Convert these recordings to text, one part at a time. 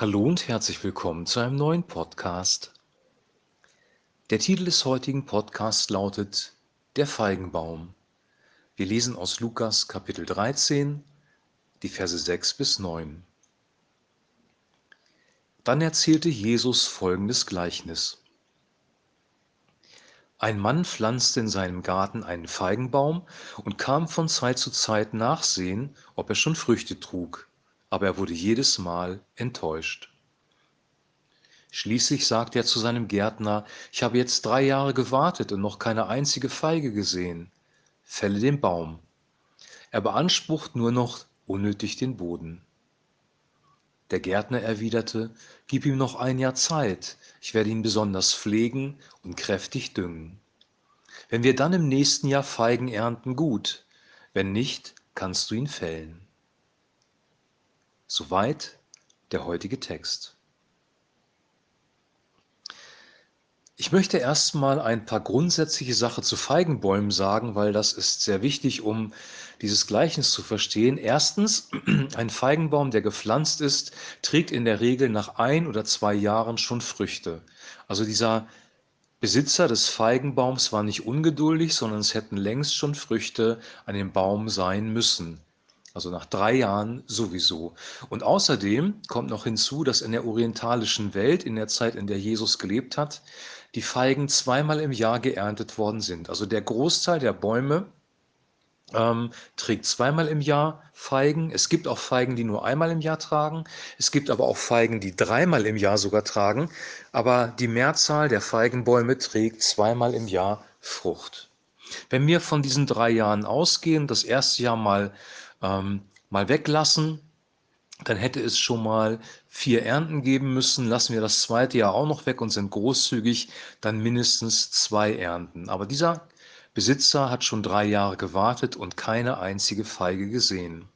Hallo und herzlich willkommen zu einem neuen Podcast. Der Titel des heutigen Podcasts lautet Der Feigenbaum. Wir lesen aus Lukas Kapitel 13, die Verse 6 bis 9. Dann erzählte Jesus folgendes Gleichnis. Ein Mann pflanzte in seinem Garten einen Feigenbaum und kam von Zeit zu Zeit nachsehen, ob er schon Früchte trug, aber er wurde jedes Mal enttäuscht. Schließlich sagte er zu seinem Gärtner, ich habe jetzt drei Jahre gewartet und noch keine einzige Feige gesehen. Fälle den Baum. Er beansprucht nur noch unnötig den Boden. Der Gärtner erwiderte, Gib ihm noch ein Jahr Zeit, ich werde ihn besonders pflegen und kräftig düngen. Wenn wir dann im nächsten Jahr Feigen ernten, gut, wenn nicht, kannst du ihn fällen. Soweit der heutige Text. Ich möchte erstmal ein paar grundsätzliche Sachen zu Feigenbäumen sagen, weil das ist sehr wichtig, um dieses Gleichnis zu verstehen. Erstens, ein Feigenbaum, der gepflanzt ist, trägt in der Regel nach ein oder zwei Jahren schon Früchte. Also dieser Besitzer des Feigenbaums war nicht ungeduldig, sondern es hätten längst schon Früchte an dem Baum sein müssen. Also nach drei Jahren sowieso. Und außerdem kommt noch hinzu, dass in der orientalischen Welt, in der Zeit, in der Jesus gelebt hat, die Feigen zweimal im Jahr geerntet worden sind. Also der Großteil der Bäume ähm, trägt zweimal im Jahr Feigen. Es gibt auch Feigen, die nur einmal im Jahr tragen. Es gibt aber auch Feigen, die dreimal im Jahr sogar tragen. Aber die Mehrzahl der Feigenbäume trägt zweimal im Jahr Frucht. Wenn wir von diesen drei Jahren ausgehen, das erste Jahr mal, ähm, mal weglassen, dann hätte es schon mal vier Ernten geben müssen. Lassen wir das zweite Jahr auch noch weg und sind großzügig, dann mindestens zwei Ernten. Aber dieser Besitzer hat schon drei Jahre gewartet und keine einzige Feige gesehen.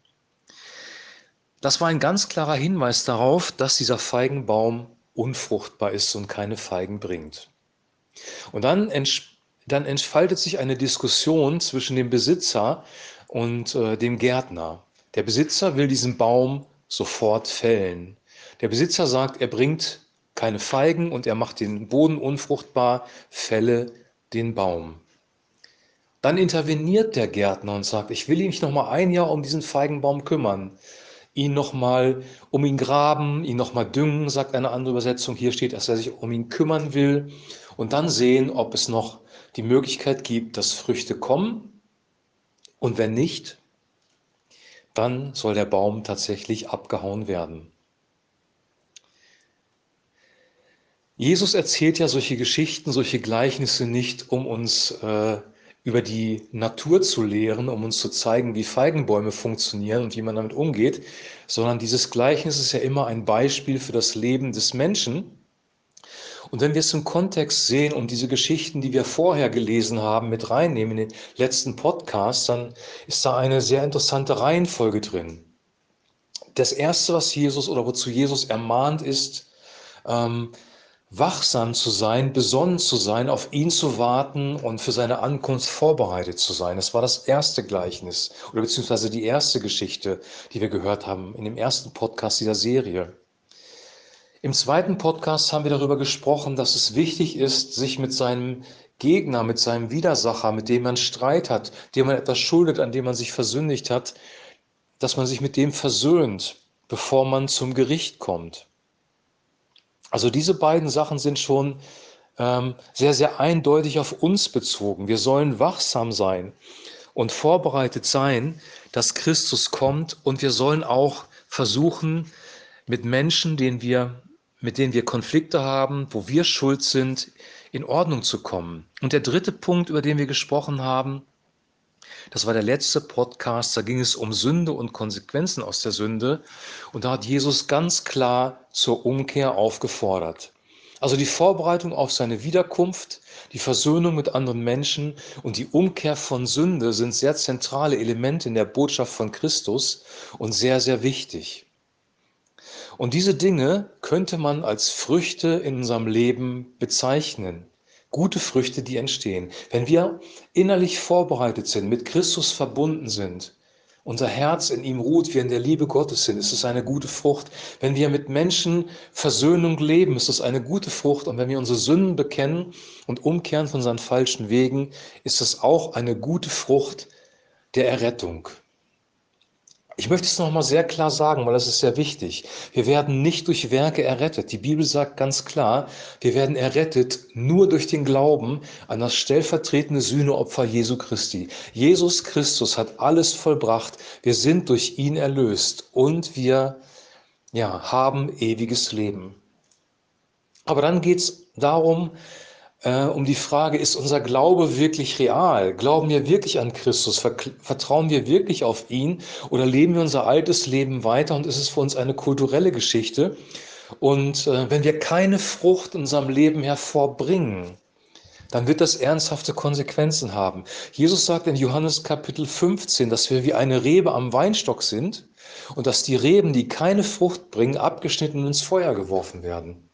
Das war ein ganz klarer Hinweis darauf, dass dieser Feigenbaum unfruchtbar ist und keine Feigen bringt. Und dann, dann entfaltet sich eine Diskussion zwischen dem Besitzer und äh, dem Gärtner. Der Besitzer will diesen Baum sofort fällen. Der Besitzer sagt, er bringt keine Feigen und er macht den Boden unfruchtbar, fälle den Baum. Dann interveniert der Gärtner und sagt, ich will mich noch mal ein Jahr um diesen Feigenbaum kümmern, ihn noch mal um ihn graben, ihn noch mal düngen, sagt eine andere Übersetzung. Hier steht, dass er sich um ihn kümmern will und dann sehen, ob es noch die Möglichkeit gibt, dass Früchte kommen und wenn nicht, dann soll der Baum tatsächlich abgehauen werden. Jesus erzählt ja solche Geschichten, solche Gleichnisse nicht, um uns äh, über die Natur zu lehren, um uns zu zeigen, wie Feigenbäume funktionieren und wie man damit umgeht, sondern dieses Gleichnis ist ja immer ein Beispiel für das Leben des Menschen und wenn wir es im Kontext sehen und diese Geschichten, die wir vorher gelesen haben, mit reinnehmen in den letzten Podcast, dann ist da eine sehr interessante Reihenfolge drin. Das Erste, was Jesus oder wozu Jesus ermahnt, ist, ähm, wachsam zu sein, besonnen zu sein, auf ihn zu warten und für seine Ankunft vorbereitet zu sein. Das war das erste Gleichnis oder beziehungsweise die erste Geschichte, die wir gehört haben in dem ersten Podcast dieser Serie. Im zweiten Podcast haben wir darüber gesprochen, dass es wichtig ist, sich mit seinem Gegner, mit seinem Widersacher, mit dem man Streit hat, dem man etwas schuldet, an dem man sich versündigt hat, dass man sich mit dem versöhnt, bevor man zum Gericht kommt. Also diese beiden Sachen sind schon ähm, sehr, sehr eindeutig auf uns bezogen. Wir sollen wachsam sein und vorbereitet sein, dass Christus kommt und wir sollen auch versuchen, mit Menschen, denen wir mit denen wir Konflikte haben, wo wir schuld sind, in Ordnung zu kommen. Und der dritte Punkt, über den wir gesprochen haben, das war der letzte Podcast, da ging es um Sünde und Konsequenzen aus der Sünde. Und da hat Jesus ganz klar zur Umkehr aufgefordert. Also die Vorbereitung auf seine Wiederkunft, die Versöhnung mit anderen Menschen und die Umkehr von Sünde sind sehr zentrale Elemente in der Botschaft von Christus und sehr, sehr wichtig. Und diese Dinge könnte man als Früchte in unserem Leben bezeichnen. Gute Früchte, die entstehen. Wenn wir innerlich vorbereitet sind, mit Christus verbunden sind, unser Herz in ihm ruht, wir in der Liebe Gottes sind, ist es eine gute Frucht. Wenn wir mit Menschen Versöhnung leben, ist es eine gute Frucht. Und wenn wir unsere Sünden bekennen und umkehren von unseren falschen Wegen, ist es auch eine gute Frucht der Errettung. Ich möchte es nochmal sehr klar sagen, weil das ist sehr wichtig. Wir werden nicht durch Werke errettet. Die Bibel sagt ganz klar, wir werden errettet nur durch den Glauben an das stellvertretende Sühneopfer Jesu Christi. Jesus Christus hat alles vollbracht. Wir sind durch ihn erlöst und wir ja, haben ewiges Leben. Aber dann geht es darum, äh, um die Frage, ist unser Glaube wirklich real? Glauben wir wirklich an Christus? Vertrauen wir wirklich auf ihn? Oder leben wir unser altes Leben weiter und ist es für uns eine kulturelle Geschichte? Und äh, wenn wir keine Frucht in unserem Leben hervorbringen, dann wird das ernsthafte Konsequenzen haben. Jesus sagt in Johannes Kapitel 15, dass wir wie eine Rebe am Weinstock sind und dass die Reben, die keine Frucht bringen, abgeschnitten ins Feuer geworfen werden.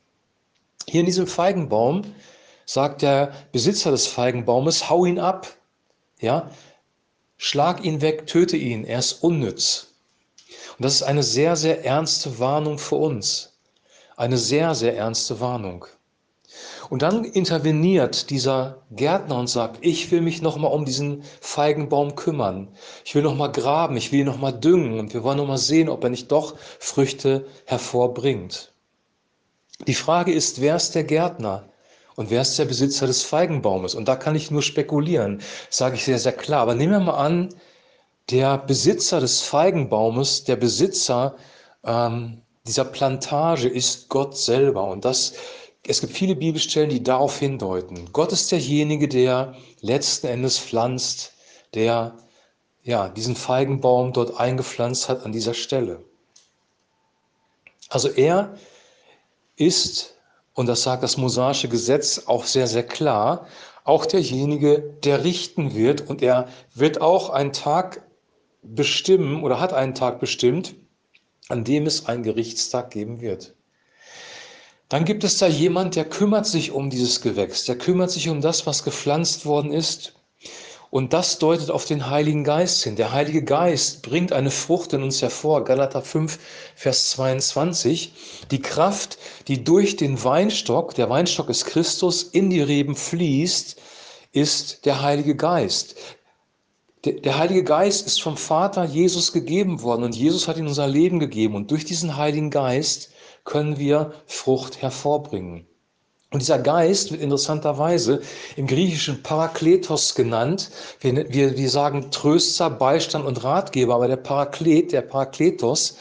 Hier in diesem Feigenbaum sagt der Besitzer des Feigenbaumes, hau ihn ab, ja, schlag ihn weg, töte ihn, er ist unnütz. Und das ist eine sehr, sehr ernste Warnung für uns. Eine sehr, sehr ernste Warnung. Und dann interveniert dieser Gärtner und sagt, ich will mich nochmal um diesen Feigenbaum kümmern. Ich will nochmal graben, ich will nochmal düngen und wir wollen nochmal sehen, ob er nicht doch Früchte hervorbringt. Die Frage ist, wer ist der Gärtner? Und wer ist der Besitzer des Feigenbaumes? Und da kann ich nur spekulieren, sage ich sehr, sehr klar. Aber nehmen wir mal an, der Besitzer des Feigenbaumes, der Besitzer ähm, dieser Plantage ist Gott selber. Und das, es gibt viele Bibelstellen, die darauf hindeuten. Gott ist derjenige, der letzten Endes pflanzt, der ja, diesen Feigenbaum dort eingepflanzt hat an dieser Stelle. Also er ist und das sagt das mosaische Gesetz auch sehr, sehr klar, auch derjenige, der richten wird. Und er wird auch einen Tag bestimmen oder hat einen Tag bestimmt, an dem es einen Gerichtstag geben wird. Dann gibt es da jemand, der kümmert sich um dieses Gewächs, der kümmert sich um das, was gepflanzt worden ist und das deutet auf den Heiligen Geist hin. Der Heilige Geist bringt eine Frucht in uns hervor. Galater 5, Vers 22. Die Kraft, die durch den Weinstock, der Weinstock ist Christus, in die Reben fließt, ist der Heilige Geist. Der Heilige Geist ist vom Vater Jesus gegeben worden und Jesus hat ihn unser Leben gegeben. Und durch diesen Heiligen Geist können wir Frucht hervorbringen. Und dieser Geist wird interessanterweise im Griechischen Parakletos genannt. Wir, wir, wir sagen Tröster, Beistand und Ratgeber, aber der Paraklet, der Parakletos,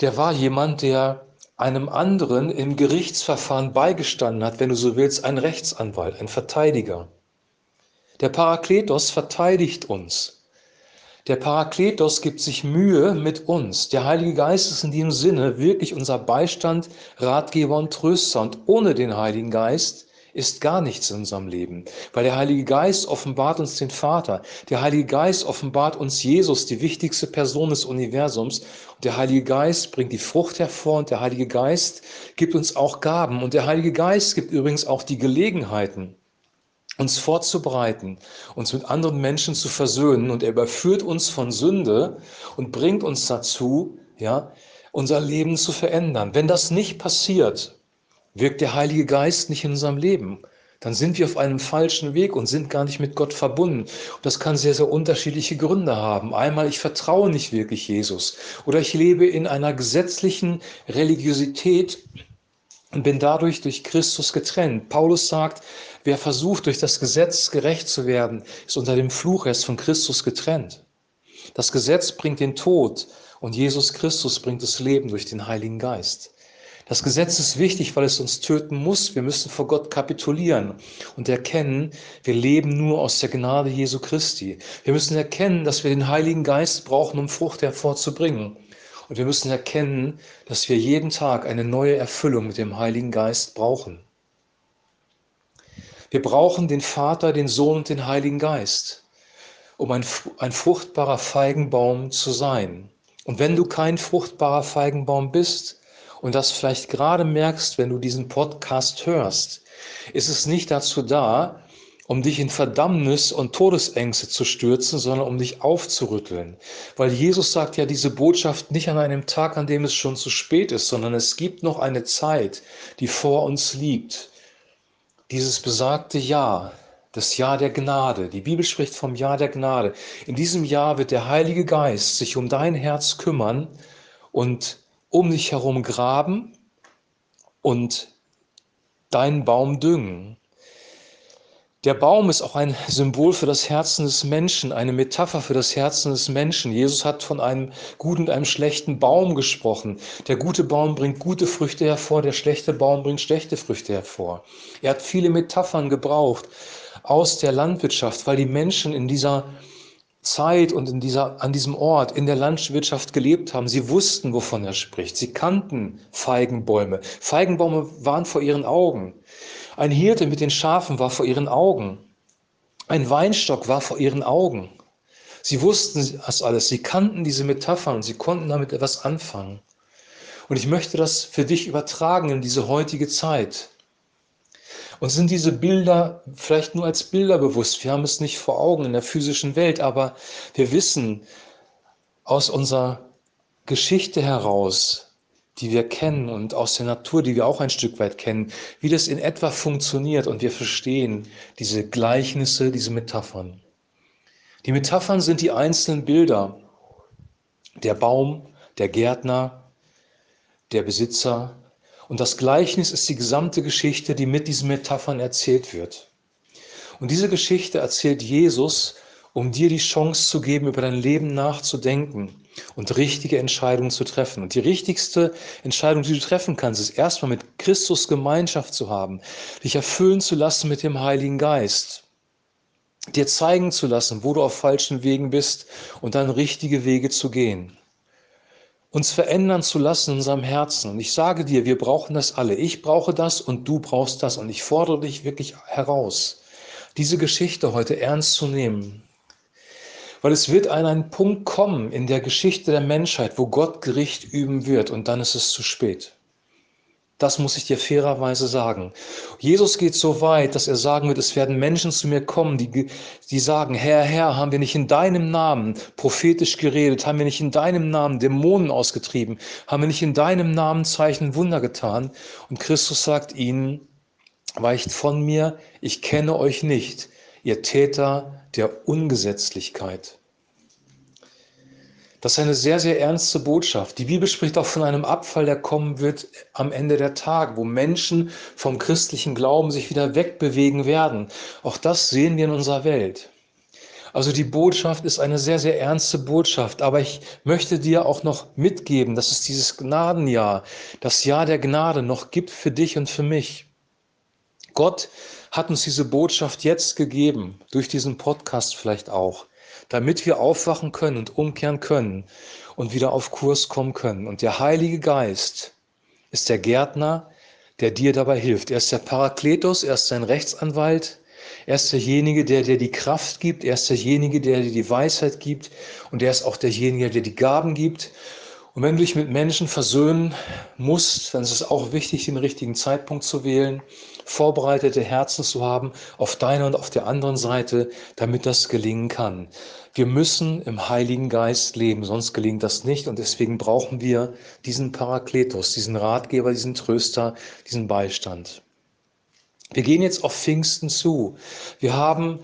der war jemand, der einem anderen im Gerichtsverfahren beigestanden hat, wenn du so willst, ein Rechtsanwalt, ein Verteidiger. Der Parakletos verteidigt uns. Der Parakletos gibt sich Mühe mit uns. Der Heilige Geist ist in diesem Sinne wirklich unser Beistand, Ratgeber und Tröster. Und ohne den Heiligen Geist ist gar nichts in unserem Leben, weil der Heilige Geist offenbart uns den Vater. Der Heilige Geist offenbart uns Jesus, die wichtigste Person des Universums. Und der Heilige Geist bringt die Frucht hervor und der Heilige Geist gibt uns auch Gaben. Und der Heilige Geist gibt übrigens auch die Gelegenheiten uns vorzubereiten, uns mit anderen Menschen zu versöhnen und er überführt uns von Sünde und bringt uns dazu, ja, unser Leben zu verändern. Wenn das nicht passiert, wirkt der Heilige Geist nicht in unserem Leben. Dann sind wir auf einem falschen Weg und sind gar nicht mit Gott verbunden. Und das kann sehr, sehr unterschiedliche Gründe haben. Einmal, ich vertraue nicht wirklich Jesus oder ich lebe in einer gesetzlichen Religiosität, und bin dadurch durch Christus getrennt. Paulus sagt, wer versucht, durch das Gesetz gerecht zu werden, ist unter dem Fluch erst von Christus getrennt. Das Gesetz bringt den Tod und Jesus Christus bringt das Leben durch den Heiligen Geist. Das Gesetz ist wichtig, weil es uns töten muss. Wir müssen vor Gott kapitulieren und erkennen, wir leben nur aus der Gnade Jesu Christi. Wir müssen erkennen, dass wir den Heiligen Geist brauchen, um Frucht hervorzubringen. Und wir müssen erkennen, dass wir jeden Tag eine neue Erfüllung mit dem Heiligen Geist brauchen. Wir brauchen den Vater, den Sohn und den Heiligen Geist, um ein, ein fruchtbarer Feigenbaum zu sein. Und wenn du kein fruchtbarer Feigenbaum bist und das vielleicht gerade merkst, wenn du diesen Podcast hörst, ist es nicht dazu da, um dich in Verdammnis und Todesängste zu stürzen, sondern um dich aufzurütteln. Weil Jesus sagt ja diese Botschaft nicht an einem Tag, an dem es schon zu spät ist, sondern es gibt noch eine Zeit, die vor uns liegt. Dieses besagte Jahr, das Jahr der Gnade. Die Bibel spricht vom Jahr der Gnade. In diesem Jahr wird der Heilige Geist sich um dein Herz kümmern und um dich herum graben und deinen Baum düngen. Der Baum ist auch ein Symbol für das Herzen des Menschen, eine Metapher für das Herzen des Menschen. Jesus hat von einem guten und einem schlechten Baum gesprochen. Der gute Baum bringt gute Früchte hervor, der schlechte Baum bringt schlechte Früchte hervor. Er hat viele Metaphern gebraucht aus der Landwirtschaft, weil die Menschen in dieser Zeit und in dieser, an diesem Ort in der Landwirtschaft gelebt haben. Sie wussten, wovon er spricht. Sie kannten Feigenbäume. Feigenbäume waren vor ihren Augen. Ein Hirte mit den Schafen war vor ihren Augen. Ein Weinstock war vor ihren Augen. Sie wussten das alles, sie kannten diese Metaphern, sie konnten damit etwas anfangen. Und ich möchte das für dich übertragen in diese heutige Zeit. Und sind diese Bilder vielleicht nur als Bilder bewusst? Wir haben es nicht vor Augen in der physischen Welt, aber wir wissen aus unserer Geschichte heraus, die wir kennen und aus der Natur, die wir auch ein Stück weit kennen, wie das in etwa funktioniert und wir verstehen diese Gleichnisse, diese Metaphern. Die Metaphern sind die einzelnen Bilder. Der Baum, der Gärtner, der Besitzer. Und das Gleichnis ist die gesamte Geschichte, die mit diesen Metaphern erzählt wird. Und diese Geschichte erzählt Jesus, um dir die Chance zu geben, über dein Leben nachzudenken und richtige Entscheidungen zu treffen. Und die richtigste Entscheidung, die du treffen kannst, ist erstmal mit Christus Gemeinschaft zu haben, dich erfüllen zu lassen mit dem Heiligen Geist, dir zeigen zu lassen, wo du auf falschen Wegen bist und dann richtige Wege zu gehen. Uns verändern zu lassen in unserem Herzen. Und ich sage dir, wir brauchen das alle. Ich brauche das und du brauchst das. Und ich fordere dich wirklich heraus, diese Geschichte heute ernst zu nehmen weil es wird an einen Punkt kommen in der Geschichte der Menschheit, wo Gott Gericht üben wird und dann ist es zu spät. Das muss ich dir fairerweise sagen. Jesus geht so weit, dass er sagen wird, es werden Menschen zu mir kommen, die, die sagen, Herr, Herr, haben wir nicht in deinem Namen prophetisch geredet, haben wir nicht in deinem Namen Dämonen ausgetrieben, haben wir nicht in deinem Namen Zeichen Wunder getan? Und Christus sagt ihnen, weicht von mir, ich kenne euch nicht, ihr Täter der Ungesetzlichkeit. Das ist eine sehr, sehr ernste Botschaft. Die Bibel spricht auch von einem Abfall, der kommen wird am Ende der Tage, wo Menschen vom christlichen Glauben sich wieder wegbewegen werden. Auch das sehen wir in unserer Welt. Also die Botschaft ist eine sehr, sehr ernste Botschaft. Aber ich möchte dir auch noch mitgeben, dass es dieses Gnadenjahr, das Jahr der Gnade noch gibt für dich und für mich. Gott hat uns diese Botschaft jetzt gegeben, durch diesen Podcast vielleicht auch, damit wir aufwachen können und umkehren können und wieder auf Kurs kommen können. Und der Heilige Geist ist der Gärtner, der dir dabei hilft. Er ist der Parakletos, er ist sein Rechtsanwalt, er ist derjenige, der dir die Kraft gibt, er ist derjenige, der dir die Weisheit gibt und er ist auch derjenige, der die Gaben gibt. Und wenn du dich mit Menschen versöhnen musst, dann ist es auch wichtig, den richtigen Zeitpunkt zu wählen vorbereitete Herzen zu haben auf deiner und auf der anderen Seite, damit das gelingen kann. Wir müssen im Heiligen Geist leben, sonst gelingt das nicht und deswegen brauchen wir diesen Parakletos, diesen Ratgeber, diesen Tröster, diesen Beistand. Wir gehen jetzt auf Pfingsten zu. Wir haben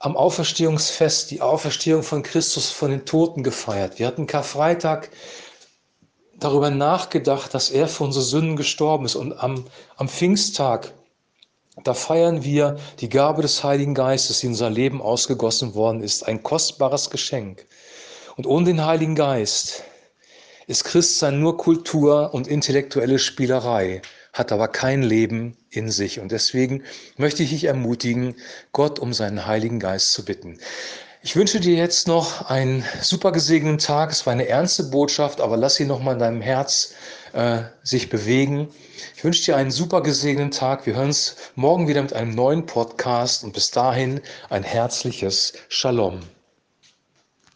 am Auferstehungsfest die Auferstehung von Christus von den Toten gefeiert. Wir hatten Karfreitag darüber nachgedacht, dass er für unsere Sünden gestorben ist. Und am, am Pfingsttag, da feiern wir die Gabe des Heiligen Geistes, die in unser Leben ausgegossen worden ist. Ein kostbares Geschenk. Und ohne den Heiligen Geist ist Christsein nur Kultur und intellektuelle Spielerei, hat aber kein Leben in sich. Und deswegen möchte ich dich ermutigen, Gott um seinen Heiligen Geist zu bitten. Ich wünsche dir jetzt noch einen super gesegneten Tag. Es war eine ernste Botschaft, aber lass sie noch mal in deinem Herz äh, sich bewegen. Ich wünsche dir einen super gesegneten Tag. Wir hören uns morgen wieder mit einem neuen Podcast und bis dahin ein herzliches Shalom.